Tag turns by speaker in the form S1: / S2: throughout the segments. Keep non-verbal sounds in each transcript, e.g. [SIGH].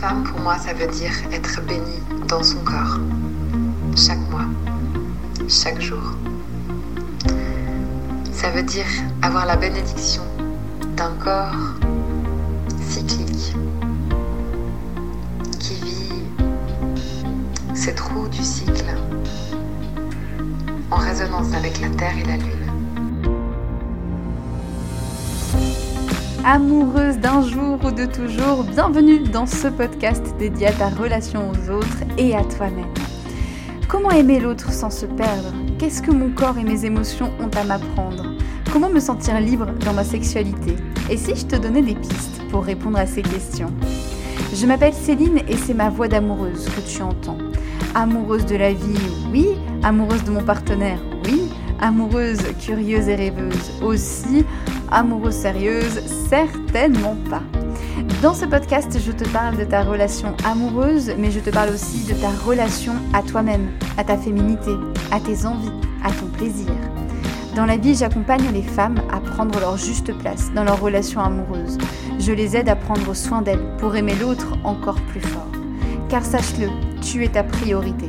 S1: Femme, pour moi, ça veut dire être bénie dans son corps. Chaque mois, chaque jour. Ça veut dire avoir la bénédiction d'un corps cyclique qui vit ses trous du cycle en résonance avec la Terre et la Lune.
S2: Amoureuse d'un jour ou de toujours, bienvenue dans ce podcast dédié à ta relation aux autres et à toi-même. Comment aimer l'autre sans se perdre? Qu'est-ce que mon corps et mes émotions ont à m'apprendre? Comment me sentir libre dans ma sexualité? Et si je te donnais des pistes pour répondre à ces questions? Je m'appelle Céline et c'est ma voix d'amoureuse que tu entends. Amoureuse de la vie, oui. Amoureuse de mon partenaire, oui. Amoureuse, curieuse et rêveuse aussi amoureuse sérieuse Certainement pas. Dans ce podcast, je te parle de ta relation amoureuse, mais je te parle aussi de ta relation à toi-même, à ta féminité, à tes envies, à ton plaisir. Dans la vie, j'accompagne les femmes à prendre leur juste place dans leur relation amoureuse. Je les aide à prendre soin d'elles pour aimer l'autre encore plus fort. Car sache-le, tu es ta priorité.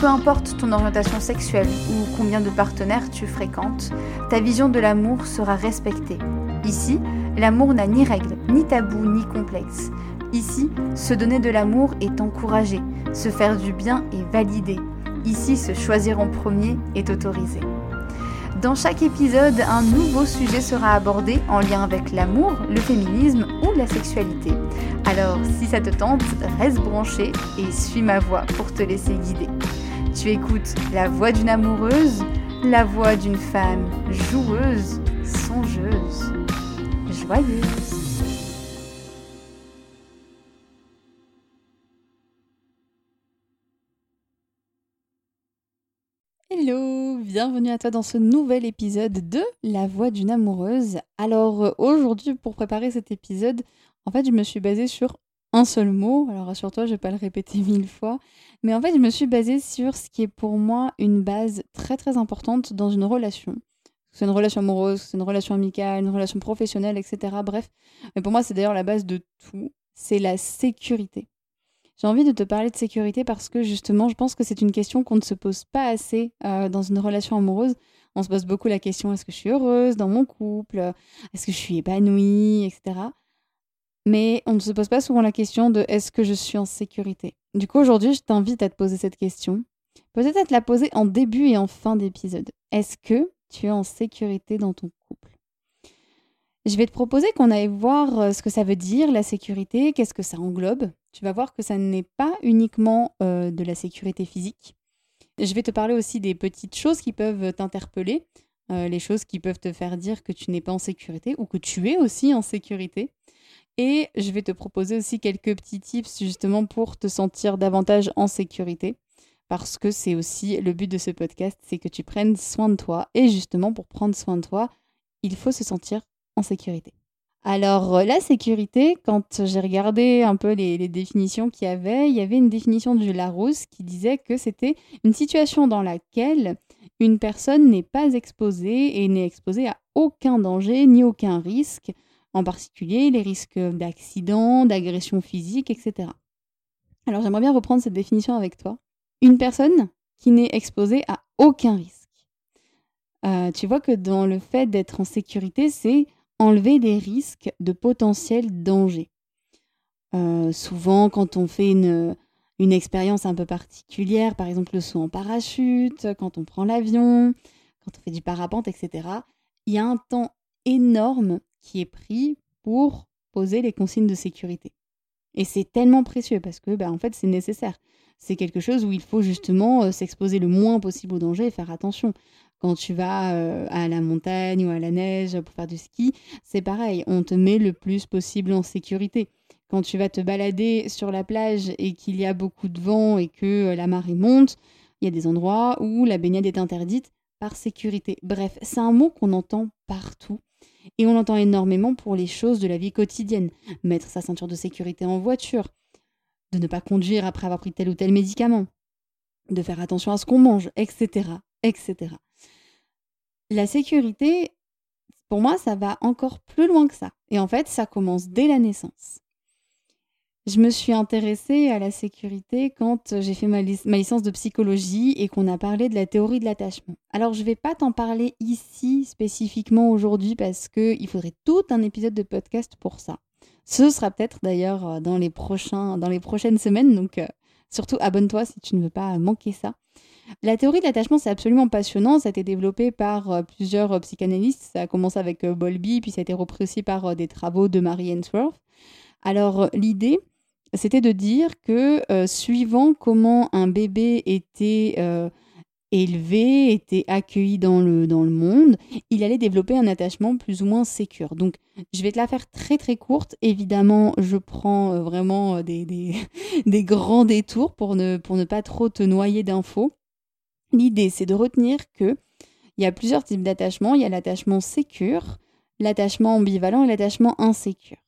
S2: Peu importe ton orientation sexuelle ou combien de partenaires tu fréquentes, ta vision de l'amour sera respectée. Ici, l'amour n'a ni règles, ni tabous, ni complexes. Ici, se donner de l'amour est encouragé, se faire du bien est validé. Ici, se choisir en premier est autorisé. Dans chaque épisode, un nouveau sujet sera abordé en lien avec l'amour, le féminisme ou la sexualité. Alors, si ça te tente, reste branché et suis ma voix pour te laisser guider. Tu écoutes la voix d'une amoureuse, la voix d'une femme joueuse, songeuse, joyeuse. Hello, bienvenue à toi dans ce nouvel épisode de La voix d'une amoureuse. Alors euh, aujourd'hui, pour préparer cet épisode, en fait, je me suis basée sur un seul mot. Alors rassure-toi, je vais pas le répéter [LAUGHS] mille fois. Mais en fait, je me suis basée sur ce qui est pour moi une base très très importante dans une relation. C'est une relation amoureuse, c'est une relation amicale, une relation professionnelle, etc. Bref. Mais pour moi, c'est d'ailleurs la base de tout. C'est la sécurité. J'ai envie de te parler de sécurité parce que justement, je pense que c'est une question qu'on ne se pose pas assez euh, dans une relation amoureuse. On se pose beaucoup la question est-ce que je suis heureuse dans mon couple? Est-ce que je suis épanouie? Etc. Mais on ne se pose pas souvent la question de est-ce que je suis en sécurité? Du coup, aujourd'hui, je t'invite à te poser cette question. Peut-être à te la poser en début et en fin d'épisode. Est-ce que tu es en sécurité dans ton couple? Je vais te proposer qu'on aille voir euh, ce que ça veut dire, la sécurité, qu'est-ce que ça englobe. Tu vas voir que ça n'est pas uniquement euh, de la sécurité physique. Je vais te parler aussi des petites choses qui peuvent t'interpeller, euh, les choses qui peuvent te faire dire que tu n'es pas en sécurité ou que tu es aussi en sécurité. Et je vais te proposer aussi quelques petits tips justement pour te sentir davantage en sécurité. Parce que c'est aussi le but de ce podcast, c'est que tu prennes soin de toi. Et justement, pour prendre soin de toi, il faut se sentir en sécurité. Alors, euh, la sécurité, quand j'ai regardé un peu les, définitions qu'il y avait, il y avait une définition du Larousse qui disait que c'était une situation dans laquelle une personne n'est pas exposée et n'est exposée à aucun danger ni aucun risque en particulier les risques d'accident, d'agression physique, etc. Alors j'aimerais bien reprendre cette définition avec toi. Une personne qui n'est exposée à aucun risque. Euh, tu vois que dans le fait d'être en sécurité, c'est enlever des risques de potentiel danger. Euh, souvent, quand on fait une, une expérience un peu particulière, par exemple le saut en parachute, quand on prend l'avion, quand on fait du parapente, etc., il y a un temps énorme qui est pris pour poser les consignes de sécurité. Et c'est tellement précieux parce que, bah, en fait, c'est nécessaire. C'est quelque chose où il faut justement euh, s'exposer le moins possible au danger et faire attention. Quand tu vas euh, à la montagne ou à la neige pour faire du ski, c'est pareil, on te met le plus possible en sécurité. Quand tu vas te balader sur la plage et qu'il y a beaucoup de vent et que euh, la marée monte, il y a des endroits où la baignade est interdite par sécurité. Bref, c'est un mot qu'on entend partout et on l'entend énormément pour les choses de la vie quotidienne. Mettre sa ceinture de sécurité en voiture, de ne pas conduire après avoir pris tel ou tel médicament, de faire attention à ce qu'on mange, etc., etc. La sécurité, pour moi, ça va encore plus loin que ça. Et en fait, ça commence dès la naissance. Je me suis intéressée à la sécurité quand j'ai fait ma, licence de psychologie et qu'on a parlé de la théorie de l'attachement. Alors je ne vais pas t'en parler ici spécifiquement aujourd'hui parce qu'il faudrait tout un épisode de podcast pour ça. Ce sera peut-être d'ailleurs euh, dans, les dans les prochaines semaines, donc euh, surtout abonne-toi si tu ne veux pas manquer ça. La théorie de l'attachement, c'est absolument passionnant. Ça a été développé par euh, plusieurs psychanalystes. Ça a commencé avec Bowlby, puis ça a été repris aussi par des travaux de Mary Ainsworth. Alors l'idée, c'était de dire que euh, suivant comment un bébé était euh, élevé, était accueilli dans le, monde, il allait développer un attachement plus ou moins sécure. Donc, je vais te la faire très très courte. Évidemment, je prends euh, vraiment des, [LAUGHS] des, grands détours pour ne, pas trop te noyer d'infos. L'idée, c'est de retenir que il y a plusieurs types d'attachement. Il y a l'attachement sécure, l'attachement ambivalent et l'attachement insécure.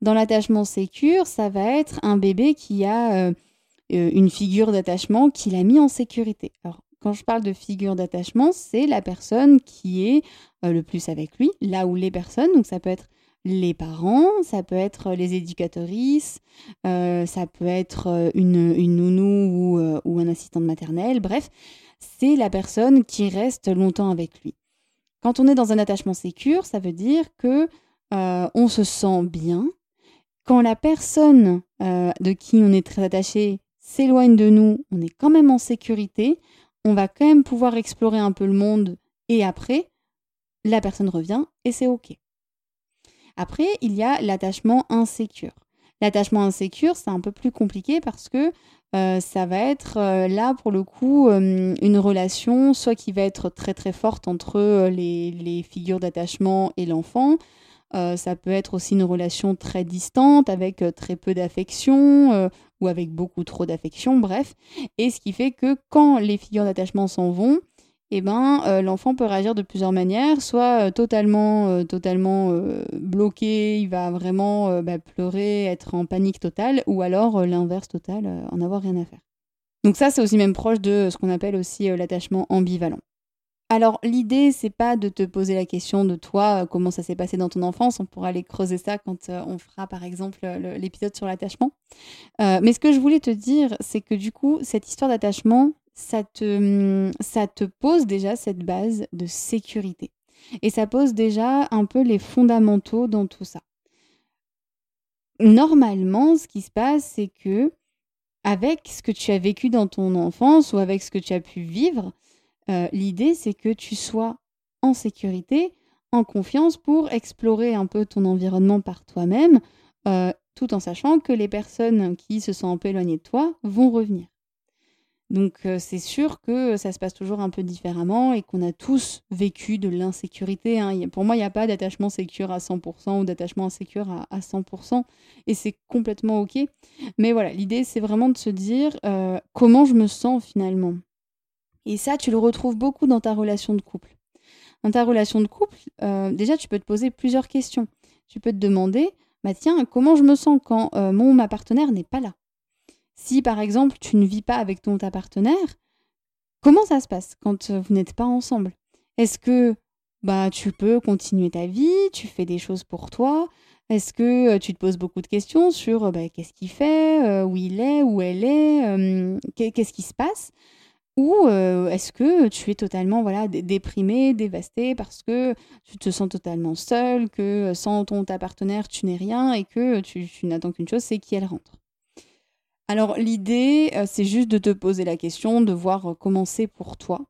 S2: Dans l'attachement sécure, ça va être un bébé qui a euh, euh, une figure d'attachement qu'il a mis en sécurité. Alors, quand je parle de figure d'attachement, c'est la personne qui est euh, le plus avec lui, là où les personnes, donc ça peut être les parents, ça peut être les éducatrices, ça peut être une, nounou ou, ou, un assistant de maternelle, bref, c'est la personne qui reste longtemps avec lui. Quand on est dans un attachement sécure, ça veut dire que on se sent bien, quand la personne euh, de qui on est très attaché s'éloigne de nous, on est quand même en sécurité, on va quand même pouvoir explorer un peu le monde et après, la personne revient et c'est OK. Après, il y a l'attachement insécure. L'attachement insécure, c'est un peu plus compliqué parce que euh, ça va être euh, là pour le coup une relation soit qui va être très très forte entre les figures d'attachement et l'enfant, euh, ça peut être aussi une relation très distante avec euh, très peu d'affection euh, ou avec beaucoup trop d'affection, bref. Et ce qui fait que quand les figures d'attachement s'en vont, eh ben, l'enfant peut réagir de plusieurs manières, soit totalement, totalement bloqué, il va vraiment bah, pleurer, être en panique totale, ou alors l'inverse total, en avoir rien à faire. Donc ça, c'est aussi même proche de ce qu'on appelle aussi l'attachement ambivalent. Alors l'idée, c'est pas de te poser la question de toi, euh, comment ça s'est passé dans ton enfance. On pourra aller creuser ça quand euh, on fera par exemple l'épisode sur l'attachement. Euh, mais ce que je voulais te dire, c'est que du coup, cette histoire d'attachement, ça te, hum, ça te pose déjà cette base de sécurité. Et ça pose déjà un peu les fondamentaux dans tout ça. Normalement, ce qui se passe, c'est que avec ce que tu as vécu dans ton enfance ou avec ce que tu as pu vivre, euh, l'idée, c'est que tu sois en sécurité, en confiance pour explorer un peu ton environnement par toi-même, euh, tout en sachant que les personnes qui se sont un peu éloignées de toi vont revenir. Donc euh, c'est sûr que ça se passe toujours un peu différemment et qu'on a tous vécu de l'insécurité. Hein. Pour moi, il n'y a pas d'attachement sécure à 100% ou d'attachement insécure à, à 100%. Et c'est complètement OK. Mais voilà, l'idée, c'est vraiment de se dire comment je me sens finalement. Et ça, tu le retrouves beaucoup dans ta relation de couple. Dans ta relation de couple, euh, déjà, tu peux te poser plusieurs questions. Tu peux te demander, bah tiens, comment je me sens quand euh, mon ma partenaire n'est pas là? Si par exemple, tu ne vis pas avec ton ta partenaire, comment ça se passe quand euh, vous n'êtes pas ensemble? Est-ce que bah tu peux continuer ta vie, tu fais des choses pour toi? Est-ce que tu te poses beaucoup de questions sur bah, qu'est-ce qu'il fait, où il est, où elle est, qu'est-ce qui se passe? Ou euh, est-ce que tu es totalement voilà déprimé, dévasté parce que tu te sens totalement seul, que euh, sans ton ta partenaire tu n'es rien et que tu, n'attends qu'une chose, c'est qu'elle rentre? Alors l'idée, euh, c'est juste de te poser la question, de voir comment c'est pour toi.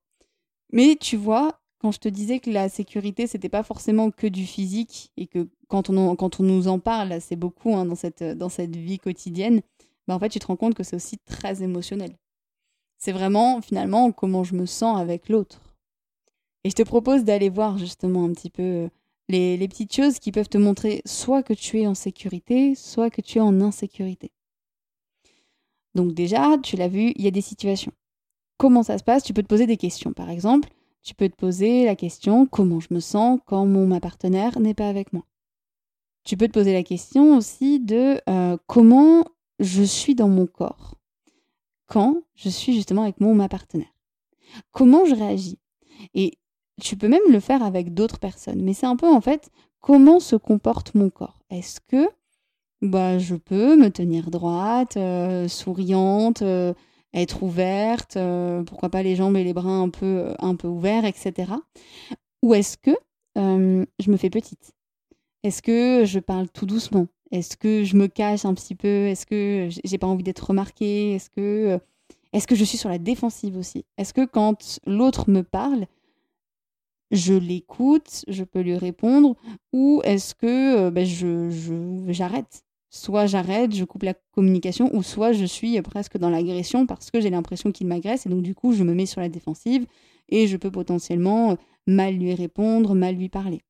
S2: Mais tu vois, quand je te disais que la sécurité, c'était pas forcément que du physique et que quand on, quand on nous en parle, c'est beaucoup hein, dans, cette, dans cette vie quotidienne, bah en fait, tu te rends compte que c'est aussi très émotionnel. C'est vraiment finalement comment je me sens avec l'autre. Et je te propose d'aller voir justement un petit peu euh, les, petites choses qui peuvent te montrer soit que tu es en sécurité, soit que tu es en insécurité. Donc déjà, tu l'as vu, il y a des situations. Comment ça se passe? Tu peux te poser des questions. Par exemple, tu peux te poser la question comment je me sens quand ma partenaire n'est pas avec moi? Tu peux te poser la question aussi de euh, comment je suis dans mon corps quand je suis justement avec mon ou ma partenaire. Comment je réagis Et tu peux même le faire avec d'autres personnes, mais c'est un peu en fait comment se comporte mon corps. Est-ce que bah, je peux me tenir droite, euh, souriante, euh, être ouverte, euh, pourquoi pas les jambes et les bras un peu, un peu ouverts, etc. Ou est-ce que je me fais petite Est-ce que je parle tout doucement Est-ce que je me cache un petit peu? Est-ce que j'ai pas envie d'être remarquée? Est-ce que, je suis sur la défensive aussi? Est-ce que quand l'autre me parle, je l'écoute, je peux lui répondre, ou est-ce que ben, je, j'arrête? Soit j'arrête, je coupe la communication, ou soit je suis presque dans l'agression parce que j'ai l'impression qu'il m'agresse et donc du coup je me mets sur la défensive et je peux potentiellement mal lui répondre, mal lui parler.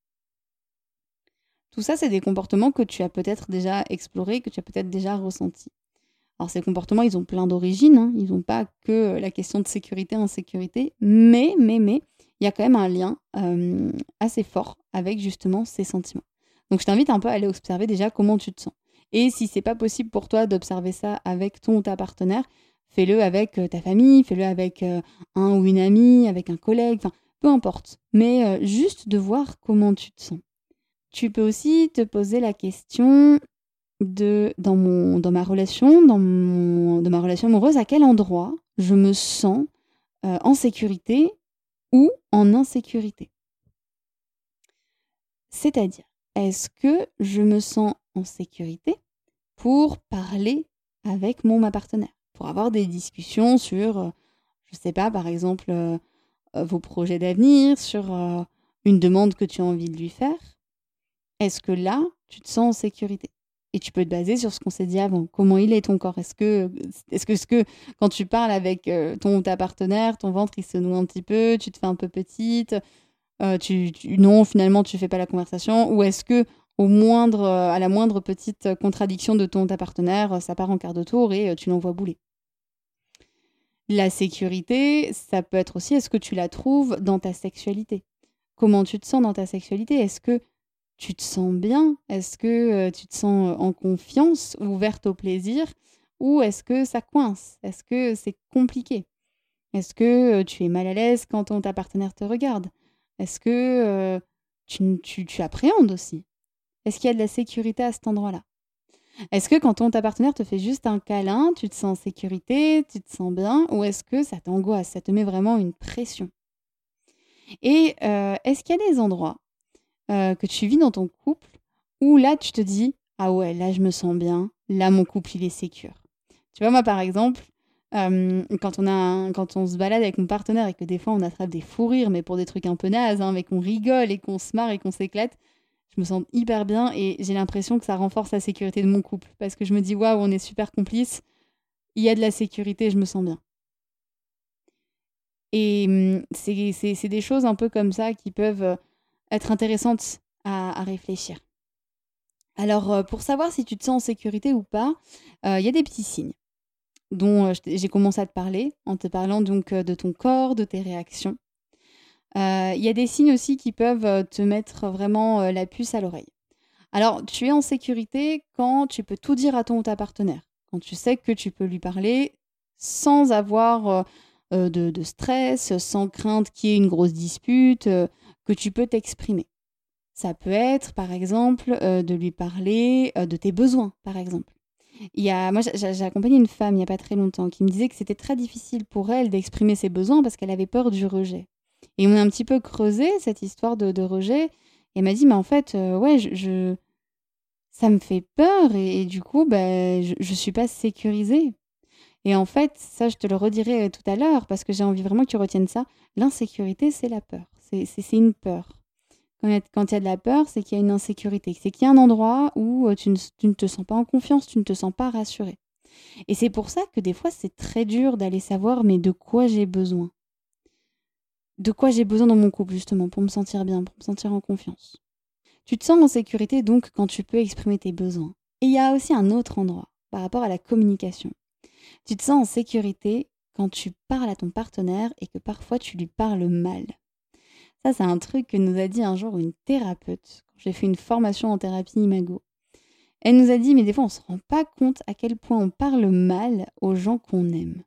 S2: Tout ça, c'est des comportements que tu as peut-être déjà explorés, que tu as peut-être déjà ressentis. Alors ces comportements, ils ont plein d'origines, hein. ils n'ont pas que la question de sécurité, insécurité, mais, mais, mais, il y a quand même un lien euh, assez fort avec justement ces sentiments. Donc je t'invite un peu à aller observer déjà comment tu te sens. Et si c'est pas possible pour toi d'observer ça avec ton ou ta partenaire, fais-le avec euh, ta famille, fais-le avec euh, un ou une amie, avec un collègue, enfin peu importe. Mais euh, juste de voir comment tu te sens. Tu peux aussi te poser la question de dans mon dans ma relation, dans mon ma relation amoureuse, à quel endroit je me sens en sécurité ou en insécurité? C'est-à-dire, est-ce que je me sens en sécurité pour parler avec mon ma partenaire, pour avoir des discussions sur, euh, je sais pas, par exemple, euh, euh, vos projets d'avenir, sur une demande que tu as envie de lui faire? Est-ce que là, tu te sens en sécurité? Et tu peux te baser sur ce qu'on s'est dit avant. Comment il est ton corps? Est-ce que, est-ce que, quand tu parles avec ton ou ta partenaire, ton ventre il se noue un petit peu, tu te fais un peu petite, tu, non finalement tu fais pas la conversation, ou est-ce que au moindre, euh, à la moindre petite contradiction de ton ta partenaire, euh, ça part en quart de tour et euh, tu l'envoies bouler? La sécurité, ça peut être aussi est-ce que tu la trouves dans ta sexualité? Comment tu te sens dans ta sexualité? Est-ce que tu te sens bien? Est-ce que tu te sens en confiance, ouverte au plaisir? Ou est-ce que ça coince? Est-ce que c'est compliqué? Est-ce que tu es mal à l'aise quand ton, ta partenaire te regarde? Est-ce que tu, tu appréhendes aussi? Est-ce qu'il y a de la sécurité à cet endroit-là? Est-ce que quand ton ta partenaire te fait juste un câlin, tu te sens en sécurité, tu te sens bien, ou est-ce que ça t'angoisse, ça te met vraiment une pression? Et euh, est-ce qu'il y a des endroits euh, que tu vis dans ton couple où là tu te dis ah ouais là je me sens bien, là mon couple il est sécure. Tu vois moi par exemple euh, quand on a quand on se balade avec mon partenaire et que des fois on attrape des fous rires mais pour des trucs un peu nazes hein, mais qu'on rigole et qu'on se marre et qu'on s'éclate je me sens hyper bien et j'ai l'impression que ça renforce la sécurité de mon couple parce que je me dis waouh, on est super complices, il y a de la sécurité, je me sens bien. Et hum, c'est des choses un peu comme ça qui peuvent euh, être intéressantes à, réfléchir. Alors, euh, pour savoir si tu te sens en sécurité ou pas, euh, il y a des petits signes dont j'ai commencé à te parler, en te parlant donc de ton corps, de tes réactions. Euh, il y a des signes aussi qui peuvent euh, te mettre vraiment euh, la puce à l'oreille. Alors, tu es en sécurité quand tu peux tout dire à ton ou ta partenaire, quand tu sais que tu peux lui parler sans avoir de, stress, sans crainte qu'il y ait une grosse dispute, que tu peux t'exprimer. Ça peut être, par exemple, de lui parler de tes besoins, par exemple. Il y a, moi, j'ai accompagné une femme il n'y a pas très longtemps qui me disait que c'était très difficile pour elle d'exprimer ses besoins parce qu'elle avait peur du rejet. Et on a un petit peu creusé cette histoire de, rejet. Et elle m'a dit, mais en fait, euh, ouais, je, ça me fait peur et, du coup, ben, je ne suis pas sécurisée. Et en fait, ça, je te le redirai tout à l'heure parce que j'ai envie vraiment que tu retiennes ça. L'insécurité, c'est la peur. C'est une peur. Quand il y a de la peur, c'est qu'il y a une insécurité. C'est qu'il y a un endroit où euh, tu ne, tu ne, te sens pas en confiance, tu ne te sens pas rassuré. Et c'est pour ça que des fois, c'est très dur d'aller savoir, mais de quoi j'ai besoin? De quoi j'ai besoin dans mon couple, justement, pour me sentir bien, pour me sentir en confiance? Tu te sens en sécurité donc quand tu peux exprimer tes besoins. Et il y a aussi un autre endroit par rapport à la communication. Tu te sens en sécurité quand tu parles à ton partenaire et que parfois tu lui parles mal. Ça, c'est un truc que nous a dit un jour une thérapeute quand j'ai fait une formation en thérapie imago. Elle nous a dit, mais des fois, on ne se rend pas compte à quel point on parle mal aux gens qu'on aime.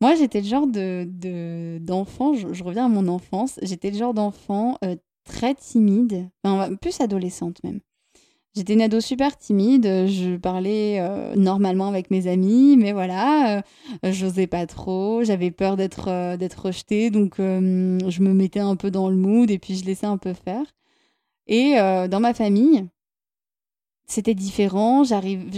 S2: Moi, j'étais le genre de, d'enfant, je, reviens à mon enfance, j'étais le genre d'enfant euh, très timide, plus adolescente même, J'étais une ado super timide, je parlais euh, normalement avec mes amis, mais voilà, euh, j'osais pas trop, j'avais peur d'être euh, d'être rejetée, donc je me mettais un peu dans le mood et puis je laissais un peu faire. Et dans ma famille, c'était différent, j'arrive,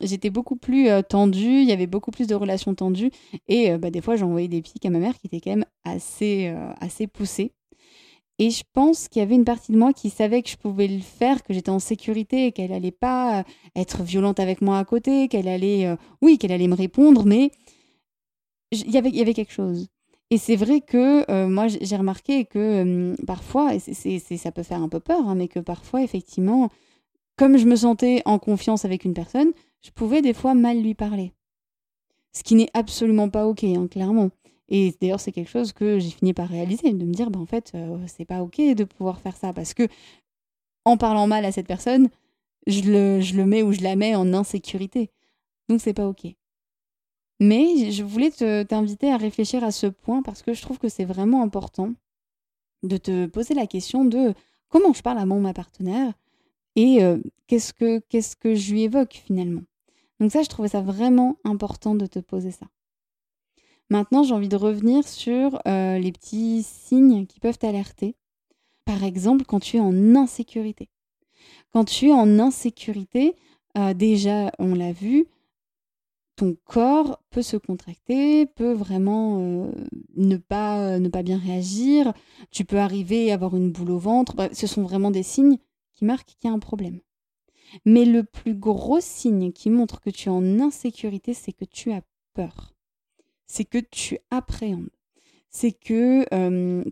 S2: j'étais beaucoup plus tendue, il y avait beaucoup plus de relations tendues, et bah, des fois j'envoyais des pics à ma mère qui était quand même assez, assez poussée. Et je pense qu'il y avait une partie de moi qui savait que je pouvais le faire, que j'étais en sécurité, qu'elle allait pas euh, être violente avec moi à côté, qu'elle allait, euh, oui, qu'elle allait me répondre, mais il y avait, quelque chose. Et c'est vrai que euh, moi, j'ai remarqué que parfois, et ça peut faire un peu peur, hein, mais que parfois, effectivement, comme je me sentais en confiance avec une personne, je pouvais des fois mal lui parler. Ce qui n'est absolument pas OK, hein, clairement. Et d'ailleurs, c'est quelque chose que j'ai fini par réaliser, de me dire, bah, en fait, euh, c'est pas OK de pouvoir faire ça. Parce que en parlant mal à cette personne, je le, mets ou je la mets en insécurité. Donc, c'est pas OK. Mais je voulais t'inviter à réfléchir à ce point parce que je trouve que c'est vraiment important de te poser la question de comment je parle à mon partenaire et euh, qu'est-ce que qu'est-ce que je lui évoque finalement. Donc ça, je trouvais ça vraiment important de te poser ça. Maintenant, j'ai envie de revenir sur euh, les petits signes qui peuvent t'alerter. Par exemple, quand tu es en insécurité. Quand tu es en insécurité, euh, déjà, on l'a vu, ton corps peut se contracter, peut vraiment euh, ne, pas, ne pas bien réagir, tu peux arriver à avoir une boule au ventre. ce sont vraiment des signes qui marquent qu'il y a un problème. Mais le plus gros signe qui montre que tu es en insécurité, c'est que tu as peur c'est que tu appréhendes. C'est que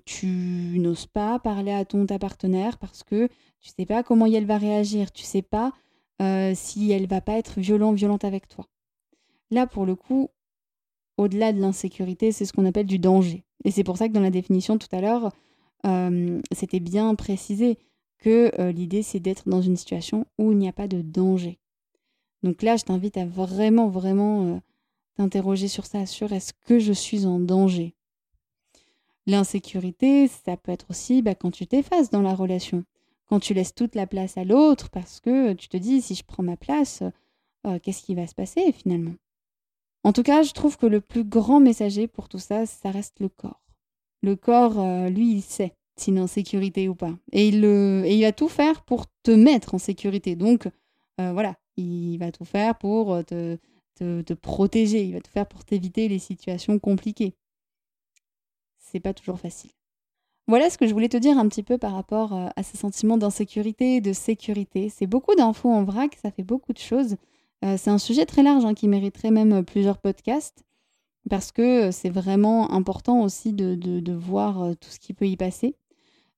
S2: tu n'oses pas parler à ton ta partenaire parce que tu sais pas comment elle va réagir, tu sais pas si elle va pas être violent, violente avec toi. Là, pour le coup, au-delà de l'insécurité, c'est ce qu'on appelle du danger. Et c'est pour ça que dans la définition tout à l'heure, c'était bien précisé que l'idée c'est d'être dans une situation où il n'y a pas de danger. Donc là, je t'invite à vraiment, vraiment t'interroger sur ça, sur est-ce que je suis en danger? L'insécurité, ça peut être aussi bah, quand tu t'effaces dans la relation, quand tu laisses toute la place à l'autre parce que tu te dis si je prends ma place, euh, qu'est-ce qui va se passer finalement? En tout cas, je trouve que le plus grand messager pour tout ça, ça reste le corps. Le corps, euh, lui, il sait s'il est en sécurité ou pas. Et il, et il va tout faire pour te mettre en sécurité. Donc, euh, voilà, il va tout faire pour te, te, protéger, il va tout faire pour t'éviter les situations compliquées. C'est pas toujours facile. Voilà ce que je voulais te dire un petit peu par rapport euh, à ce sentiment d'insécurité de sécurité. C'est beaucoup d'infos en vrac, ça fait beaucoup de choses. Euh, c'est un sujet très large hein, qui mériterait même euh, plusieurs podcasts parce que c'est vraiment important aussi de, voir tout ce qui peut y passer.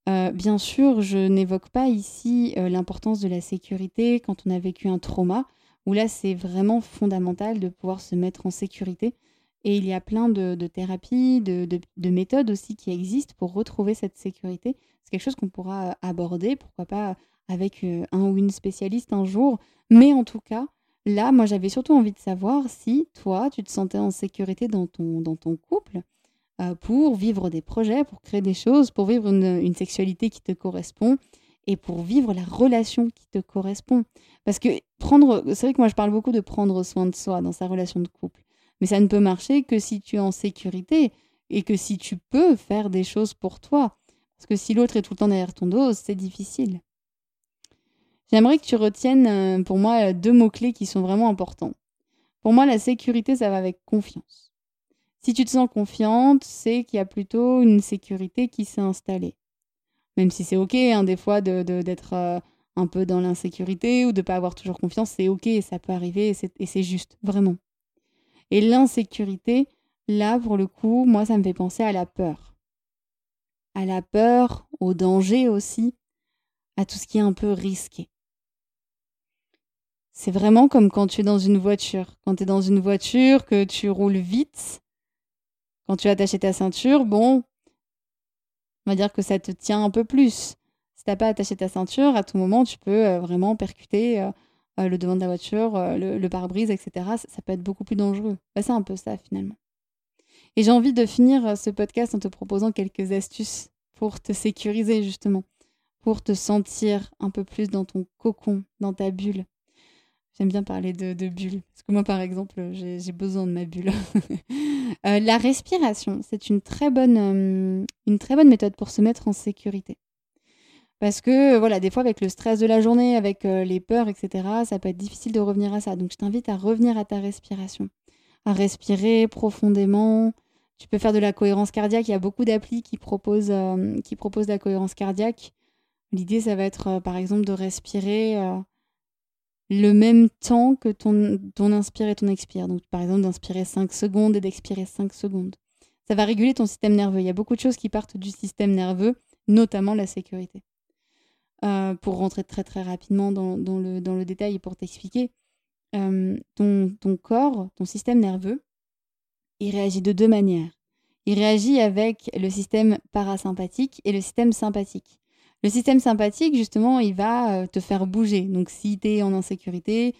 S2: bien sûr, je n'évoque pas ici l'importance de la sécurité quand on a vécu un trauma où là, c'est vraiment fondamental de pouvoir se mettre en sécurité. Et il y a plein de, thérapies, de, méthodes aussi qui existent pour retrouver cette sécurité. C'est quelque chose qu'on pourra aborder, pourquoi pas avec euh, un ou une spécialiste un jour. Mais en tout cas, là, moi, j'avais surtout envie de savoir si toi, tu te sentais en sécurité dans ton, couple euh, pour vivre des projets, pour créer des choses, pour vivre une sexualité qui te correspond et pour vivre la relation qui te correspond. Parce que prendre, c'est vrai que moi je parle beaucoup de prendre soin de soi dans sa relation de couple, mais ça ne peut marcher que si tu es en sécurité et que si tu peux faire des choses pour toi. Parce que si l'autre est tout le temps derrière ton dos, c'est difficile. J'aimerais que tu retiennes euh, pour moi deux mots-clés qui sont vraiment importants. Pour moi, la sécurité, ça va avec confiance. Si tu te sens confiante, c'est qu'il y a plutôt une sécurité qui s'est installée. Même si c'est ok, hein, des fois, d'être de, euh, un peu dans l'insécurité ou de pas avoir toujours confiance, c'est ok, ça peut arriver et c'est juste, vraiment. Et l'insécurité, là, pour le coup, moi, ça me fait penser à la peur. À la peur, au danger aussi, à tout ce qui est un peu risqué. C'est vraiment comme quand tu es dans une voiture. Quand tu es dans une voiture, que tu roules vite, quand tu as attaché ta ceinture, bon, on va dire que ça te tient un peu plus. Si t'as pas attaché ta ceinture, à tout moment, tu peux euh, vraiment percuter euh, euh, le devant de la voiture, le, pare-brise, etc. Ça, peut être beaucoup plus dangereux. Bah, c'est un peu ça finalement. Et j'ai envie de finir ce podcast en te proposant quelques astuces pour te sécuriser justement. pour te sentir un peu plus dans ton cocon, dans ta bulle. J'aime bien parler de, bulle, parce que moi, par exemple, j'ai besoin de ma bulle. [LAUGHS] Euh, la respiration, c'est une, très bonne, euh, une très bonne méthode pour se mettre en sécurité. Parce que, voilà, des fois, avec le stress de la journée, avec euh, les peurs, etc., ça peut être difficile de revenir à ça. Donc, je t'invite à revenir à ta respiration, à respirer profondément. Tu peux faire de la cohérence cardiaque. Il y a beaucoup d'applis qui, proposent, qui proposent de la cohérence cardiaque. L'idée, ça va être, par exemple, de respirer le même temps que ton, ton inspire et ton expire. Donc, par exemple, d'inspirer 5 secondes et d'expirer 5 secondes. Ça va réguler ton système nerveux. Il y a beaucoup de choses qui partent du système nerveux, notamment la sécurité. Euh, pour rentrer très très rapidement dans, le, détail et pour t'expliquer, euh, ton corps, ton système nerveux, il réagit de deux manières. Il réagit avec le système parasympathique et le système sympathique. Le système sympathique, justement, il va euh, te faire bouger. Donc, si tu es en insécurité,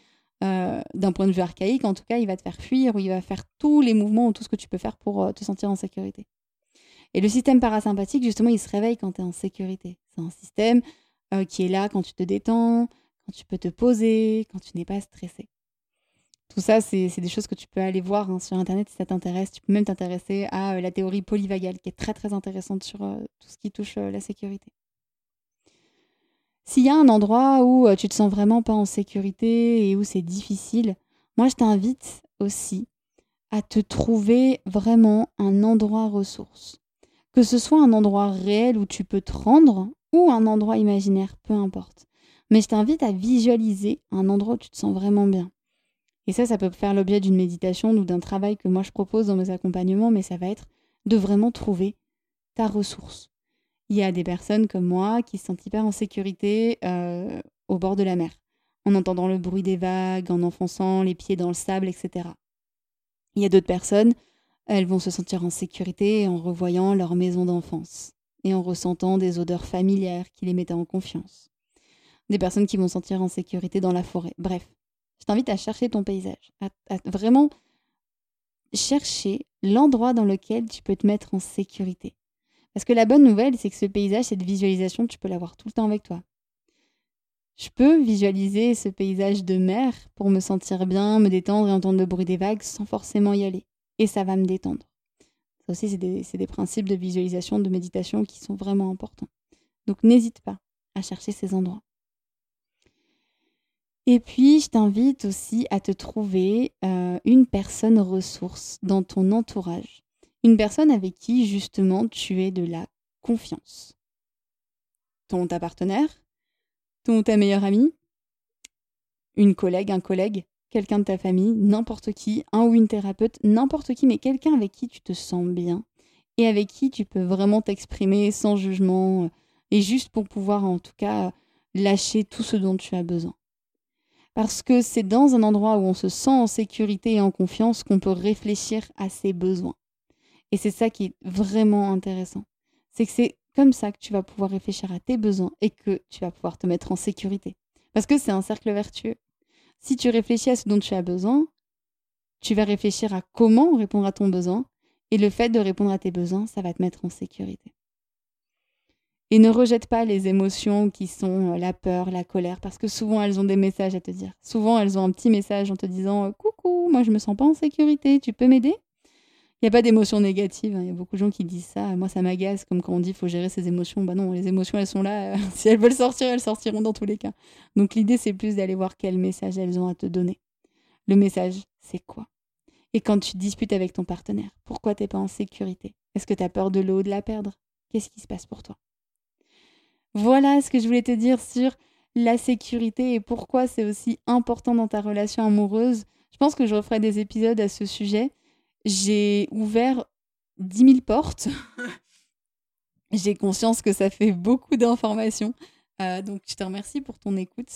S2: euh, d'un point de vue archaïque, en tout cas, il va te faire fuir ou il va faire tous les mouvements ou tout ce que tu peux faire pour euh, te sentir en sécurité. Et le système parasympathique, justement, il se réveille quand tu es en sécurité. C'est un système qui est là quand tu te détends, quand tu peux te poser, quand tu n'es pas stressé. Tout ça, c'est des choses que tu peux aller voir hein, sur Internet si ça t'intéresse. Tu peux même t'intéresser à la théorie polyvagale, qui est très très intéressante sur tout ce qui touche la sécurité. S'il y a un endroit où euh, tu te sens vraiment pas en sécurité et où c'est difficile, moi je t'invite aussi à te trouver vraiment un endroit ressource. Que ce soit un endroit réel où tu peux te rendre ou un endroit imaginaire, peu importe. Mais je t'invite à visualiser un endroit où tu te sens vraiment bien. Et ça, ça peut faire l'objet d'une méditation ou d'un travail que moi je propose dans mes accompagnements, mais ça va être de vraiment trouver ta ressource il y a des personnes comme moi qui se sentent hyper en sécurité euh, au bord de la mer, en entendant le bruit des vagues, en enfonçant les pieds dans le sable, etc. Il y a d'autres personnes, elles vont se sentir en sécurité en revoyant leur maison d'enfance et en ressentant des odeurs familières qui les mettaient en confiance. Des personnes qui vont se sentir en sécurité dans la forêt. Bref, je t'invite à chercher ton paysage, à vraiment chercher l'endroit dans lequel tu peux te mettre en sécurité. Parce que la bonne nouvelle, c'est que ce paysage, cette visualisation, tu peux l'avoir tout le temps avec toi. Je peux visualiser ce paysage de mer pour me sentir bien, me détendre et entendre le bruit des vagues sans forcément y aller. Et ça va me détendre. Ça aussi, c'est des, principes de visualisation, de méditation qui sont vraiment importants. Donc n'hésite pas à chercher ces endroits. Et puis, je t'invite aussi à te trouver euh, une personne ressource dans ton entourage une personne avec qui, justement, tu es de la confiance. Ton ta partenaire, ton ta meilleure amie, une collègue, un collègue, quelqu'un de ta famille, n'importe qui, un ou une thérapeute, n'importe qui, mais quelqu'un avec qui tu te sens bien et avec qui tu peux vraiment t'exprimer sans jugement et juste pour pouvoir en tout cas lâcher tout ce dont tu as besoin. Parce que c'est dans un endroit où on se sent en sécurité et en confiance qu'on peut réfléchir à ses besoins. Et c'est ça qui est vraiment intéressant. C'est que c'est comme ça que tu vas pouvoir réfléchir à tes besoins et que tu vas pouvoir te mettre en sécurité. Parce que c'est un cercle vertueux. Si tu réfléchis à ce dont tu as besoin, tu vas réfléchir à comment répondre à ton besoin. Et le fait de répondre à tes besoins, ça va te mettre en sécurité. Et ne rejette pas les émotions qui sont euh, la peur, la colère, parce que souvent elles ont des messages à te dire. Souvent elles ont un petit message en te disant Coucou, moi je me sens pas en sécurité, tu peux m'aider? Il n'y a pas d'émotions négatives. Hein. Il y a beaucoup de gens qui disent ça. Moi, ça m'agace, comme quand on dit qu'il faut gérer ses émotions. Bah non, les émotions, elles sont là. [LAUGHS] si elles veulent sortir, elles sortiront dans tous les cas. Donc l'idée, c'est plus d'aller voir quel message elles ont à te donner. Le message, c'est quoi? Et quand tu disputes avec ton partenaire, pourquoi t'es pas en sécurité? Est-ce que tu as peur de l'eau, de la perdre? Qu'est-ce qui se passe pour toi? Voilà ce que je voulais te dire sur la sécurité et pourquoi c'est aussi important dans ta relation amoureuse. Je pense que je referai des épisodes à ce sujet j'ai ouvert 10 000 portes. [LAUGHS] j'ai conscience que ça fait beaucoup d'informations. Euh, donc, je te remercie pour ton écoute.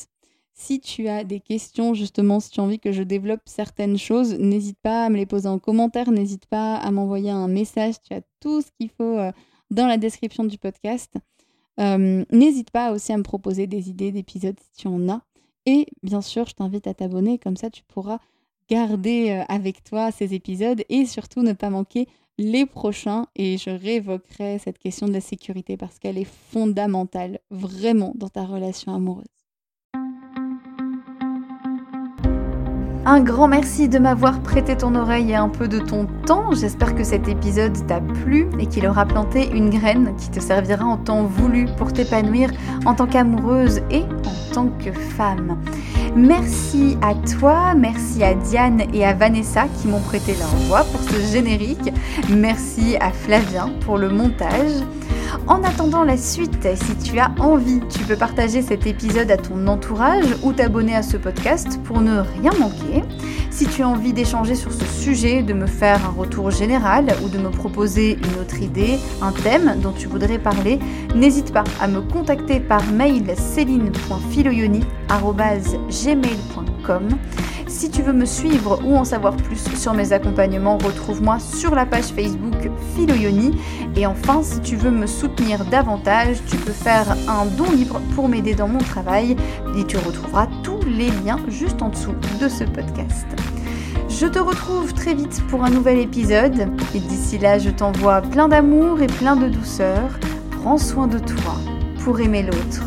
S2: Si tu as des questions, justement, si tu as envie que je développe certaines choses, n'hésite pas à me les poser en commentaire, n'hésite pas à m'envoyer un message. Tu as tout ce qu'il faut euh, dans la description du podcast. Euh, n'hésite pas aussi à me proposer des idées d'épisodes si tu en as. Et bien sûr, je t'invite à t'abonner, comme ça tu pourras garder euh, avec toi ces épisodes et surtout ne pas manquer les prochains et je réévoquerai cette question de la sécurité parce qu'elle est fondamentale vraiment dans ta relation amoureuse. Un grand merci de m'avoir prêté ton oreille et un peu de ton temps. J'espère que cet épisode t'a plu et qu'il aura planté une graine qui te servira en temps voulu pour t'épanouir en tant qu'amoureuse et en tant que femme. Merci à toi, merci à Diane et à Vanessa qui m'ont prêté leur voix pour ce générique. Merci à Flavien pour le montage. En attendant la suite, si tu as envie, tu peux partager cet épisode à ton entourage ou t'abonner à ce podcast pour ne rien manquer. Si tu as envie d'échanger sur ce sujet, de me faire un retour général ou de me proposer une autre idée, un thème dont tu voudrais parler, n'hésite pas à me contacter par mail céline.filoyoni.gmail.com. Si tu veux me suivre ou en savoir plus sur mes accompagnements, retrouve-moi sur la page Facebook Philoyoni. Et enfin, si tu veux me soutenir davantage, tu peux faire un don libre pour m'aider dans mon travail et tu retrouveras tous les liens juste en dessous de ce podcast. Je te retrouve très vite pour un nouvel épisode et d'ici là, je t'envoie plein d'amour et plein de douceur. Prends soin de toi pour aimer l'autre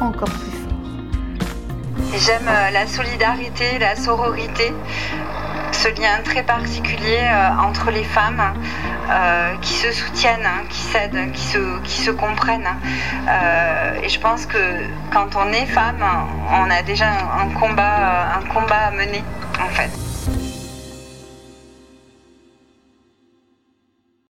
S2: encore plus fort.
S3: J'aime euh, la solidarité, la sororité, ce lien très particulier euh, entre les femmes euh, qui se soutiennent, qui s'aident, qui se, qui se comprennent. et je pense que quand on est femme, on a déjà un combat, un combat à mener en fait.